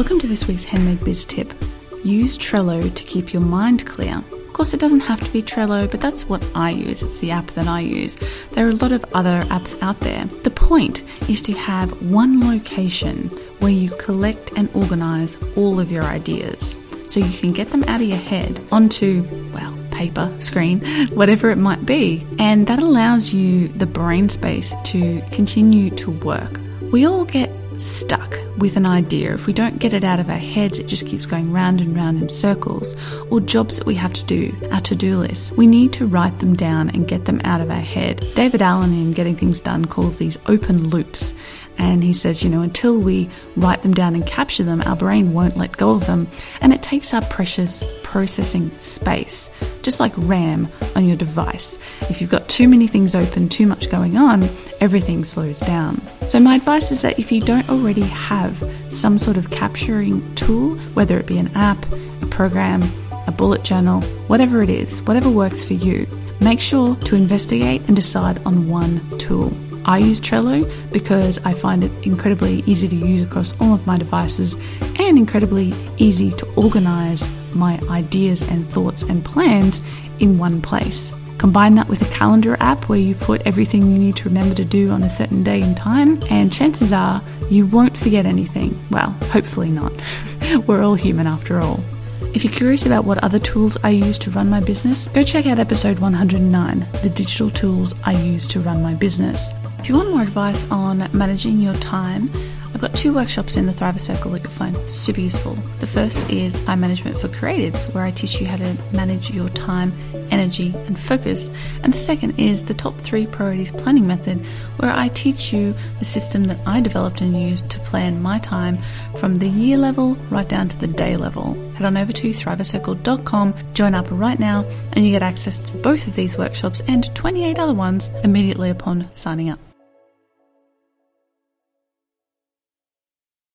Welcome to this week's Handmade Biz tip. Use Trello to keep your mind clear. Of course, it doesn't have to be Trello, but that's what I use. It's the app that I use. There are a lot of other apps out there. The point is to have one location where you collect and organize all of your ideas so you can get them out of your head onto, well, paper, screen, whatever it might be. And that allows you the brain space to continue to work. We all get stuck with an idea. If we don't get it out of our heads, it just keeps going round and round in circles. Or jobs that we have to do, our to do list. We need to write them down and get them out of our head. David Allen in Getting Things Done calls these open loops. And he says, you know, until we write them down and capture them, our brain won't let go of them. And it takes up precious processing space, just like RAM on your device. If you've got too many things open, too much going on, everything slows down. So, my advice is that if you don't already have some sort of capturing tool, whether it be an app, a program, a bullet journal, whatever it is, whatever works for you, make sure to investigate and decide on one tool. I use Trello because I find it incredibly easy to use across all of my devices and incredibly easy to organize my ideas and thoughts and plans in one place. Combine that with a calendar app where you put everything you need to remember to do on a certain day and time, and chances are you won't forget anything. Well, hopefully not. We're all human after all. If you're curious about what other tools I use to run my business, go check out episode 109 The Digital Tools I Use to Run My Business. If you want more advice on managing your time, I've got two workshops in the Thriver Circle that you'll find super useful. The first is Time Management for Creatives, where I teach you how to manage your time, energy, and focus. And the second is the Top 3 Priorities Planning Method, where I teach you the system that I developed and used to plan my time from the year level right down to the day level. Head on over to thrivercircle.com, join up right now, and you get access to both of these workshops and 28 other ones immediately upon signing up.